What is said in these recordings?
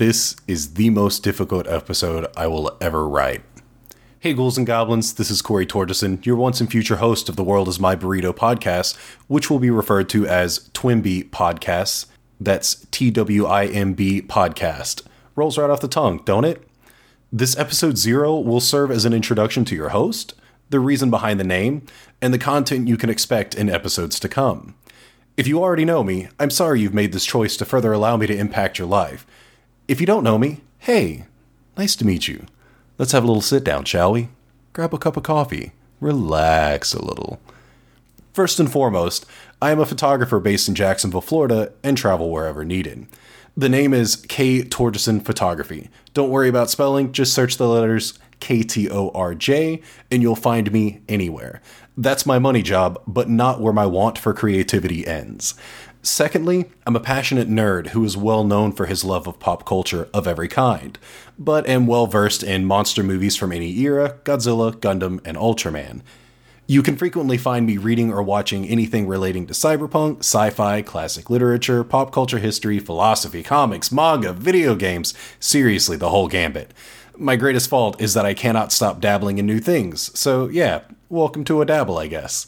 This is the most difficult episode I will ever write. Hey, ghouls and goblins, this is Corey Torgeson, your once and future host of the World is My Burrito podcast, which will be referred to as Twimby Podcasts. That's T W I M B Podcast. Rolls right off the tongue, don't it? This episode zero will serve as an introduction to your host, the reason behind the name, and the content you can expect in episodes to come. If you already know me, I'm sorry you've made this choice to further allow me to impact your life. If you don't know me, hey, nice to meet you. Let's have a little sit down, shall we? Grab a cup of coffee, relax a little. First and foremost, I am a photographer based in Jacksonville, Florida, and travel wherever needed. The name is K Torgeson Photography. Don't worry about spelling, just search the letters K T O R J, and you'll find me anywhere. That's my money job, but not where my want for creativity ends. Secondly, I'm a passionate nerd who is well known for his love of pop culture of every kind, but am well versed in monster movies from any era Godzilla, Gundam, and Ultraman. You can frequently find me reading or watching anything relating to cyberpunk, sci fi, classic literature, pop culture history, philosophy, comics, manga, video games seriously, the whole gambit. My greatest fault is that I cannot stop dabbling in new things, so yeah, welcome to a dabble, I guess.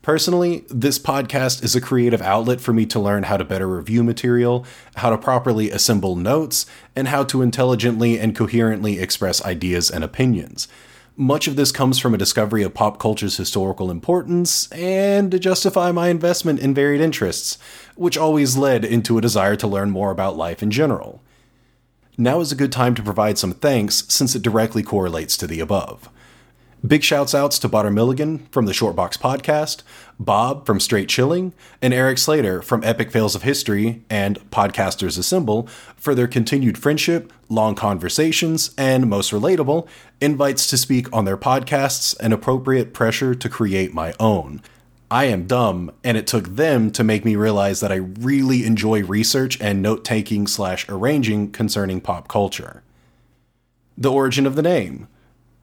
Personally, this podcast is a creative outlet for me to learn how to better review material, how to properly assemble notes, and how to intelligently and coherently express ideas and opinions. Much of this comes from a discovery of pop culture's historical importance and to justify my investment in varied interests, which always led into a desire to learn more about life in general. Now is a good time to provide some thanks since it directly correlates to the above. Big shouts outs to Butter Milligan from the Shortbox Podcast, Bob from Straight Chilling, and Eric Slater from Epic Fails of History and Podcasters Assemble for their continued friendship, long conversations, and most relatable, invites to speak on their podcasts and appropriate pressure to create my own. I am dumb, and it took them to make me realize that I really enjoy research and note taking slash arranging concerning pop culture. The origin of the name.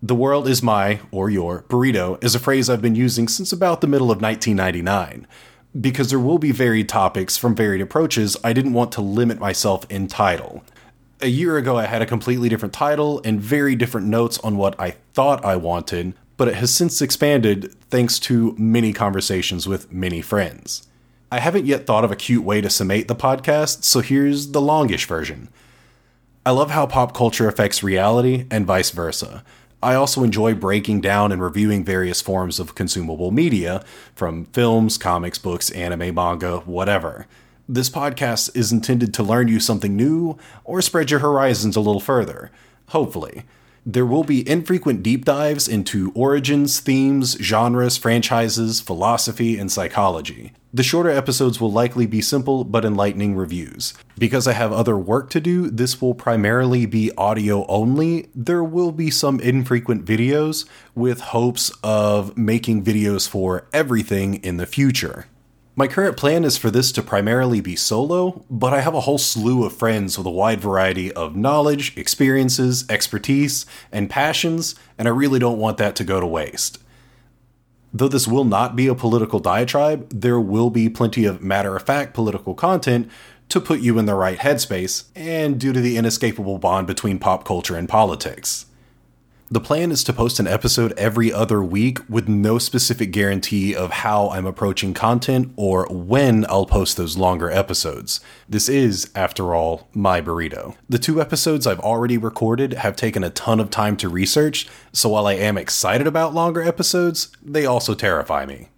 The world is my, or your, burrito is a phrase I've been using since about the middle of 1999. Because there will be varied topics from varied approaches, I didn't want to limit myself in title. A year ago, I had a completely different title and very different notes on what I thought I wanted, but it has since expanded thanks to many conversations with many friends. I haven't yet thought of a cute way to summate the podcast, so here's the longish version. I love how pop culture affects reality and vice versa. I also enjoy breaking down and reviewing various forms of consumable media, from films, comics, books, anime, manga, whatever. This podcast is intended to learn you something new or spread your horizons a little further, hopefully. There will be infrequent deep dives into origins, themes, genres, franchises, philosophy, and psychology. The shorter episodes will likely be simple but enlightening reviews. Because I have other work to do, this will primarily be audio only. There will be some infrequent videos with hopes of making videos for everything in the future. My current plan is for this to primarily be solo, but I have a whole slew of friends with a wide variety of knowledge, experiences, expertise, and passions, and I really don't want that to go to waste. Though this will not be a political diatribe, there will be plenty of matter of fact political content to put you in the right headspace, and due to the inescapable bond between pop culture and politics. The plan is to post an episode every other week with no specific guarantee of how I'm approaching content or when I'll post those longer episodes. This is, after all, my burrito. The two episodes I've already recorded have taken a ton of time to research, so while I am excited about longer episodes, they also terrify me.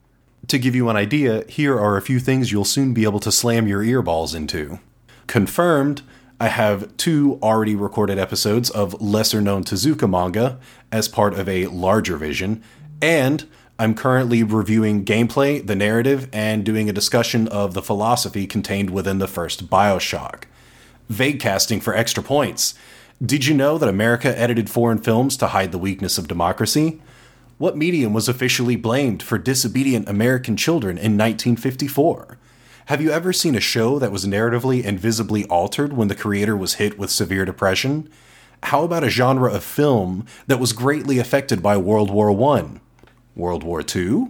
To give you an idea, here are a few things you'll soon be able to slam your earballs into. Confirmed, I have two already recorded episodes of lesser known Tezuka manga as part of a larger vision, and I'm currently reviewing gameplay, the narrative, and doing a discussion of the philosophy contained within the first Bioshock. Vague casting for extra points. Did you know that America edited foreign films to hide the weakness of democracy? What medium was officially blamed for disobedient American children in 1954? Have you ever seen a show that was narratively and visibly altered when the creator was hit with severe depression? How about a genre of film that was greatly affected by World War I? World War II?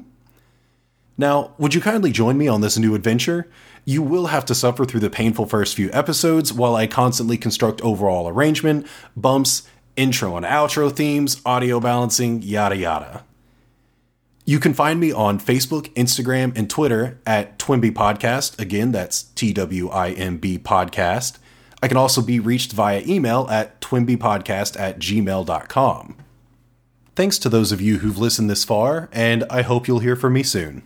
Now, would you kindly join me on this new adventure? You will have to suffer through the painful first few episodes while I constantly construct overall arrangement, bumps, intro and outro themes, audio balancing, yada yada. You can find me on Facebook, Instagram, and Twitter at Twimby Podcast. Again, that's T W I M B Podcast. I can also be reached via email at twimbypodcast at gmail.com. Thanks to those of you who've listened this far, and I hope you'll hear from me soon.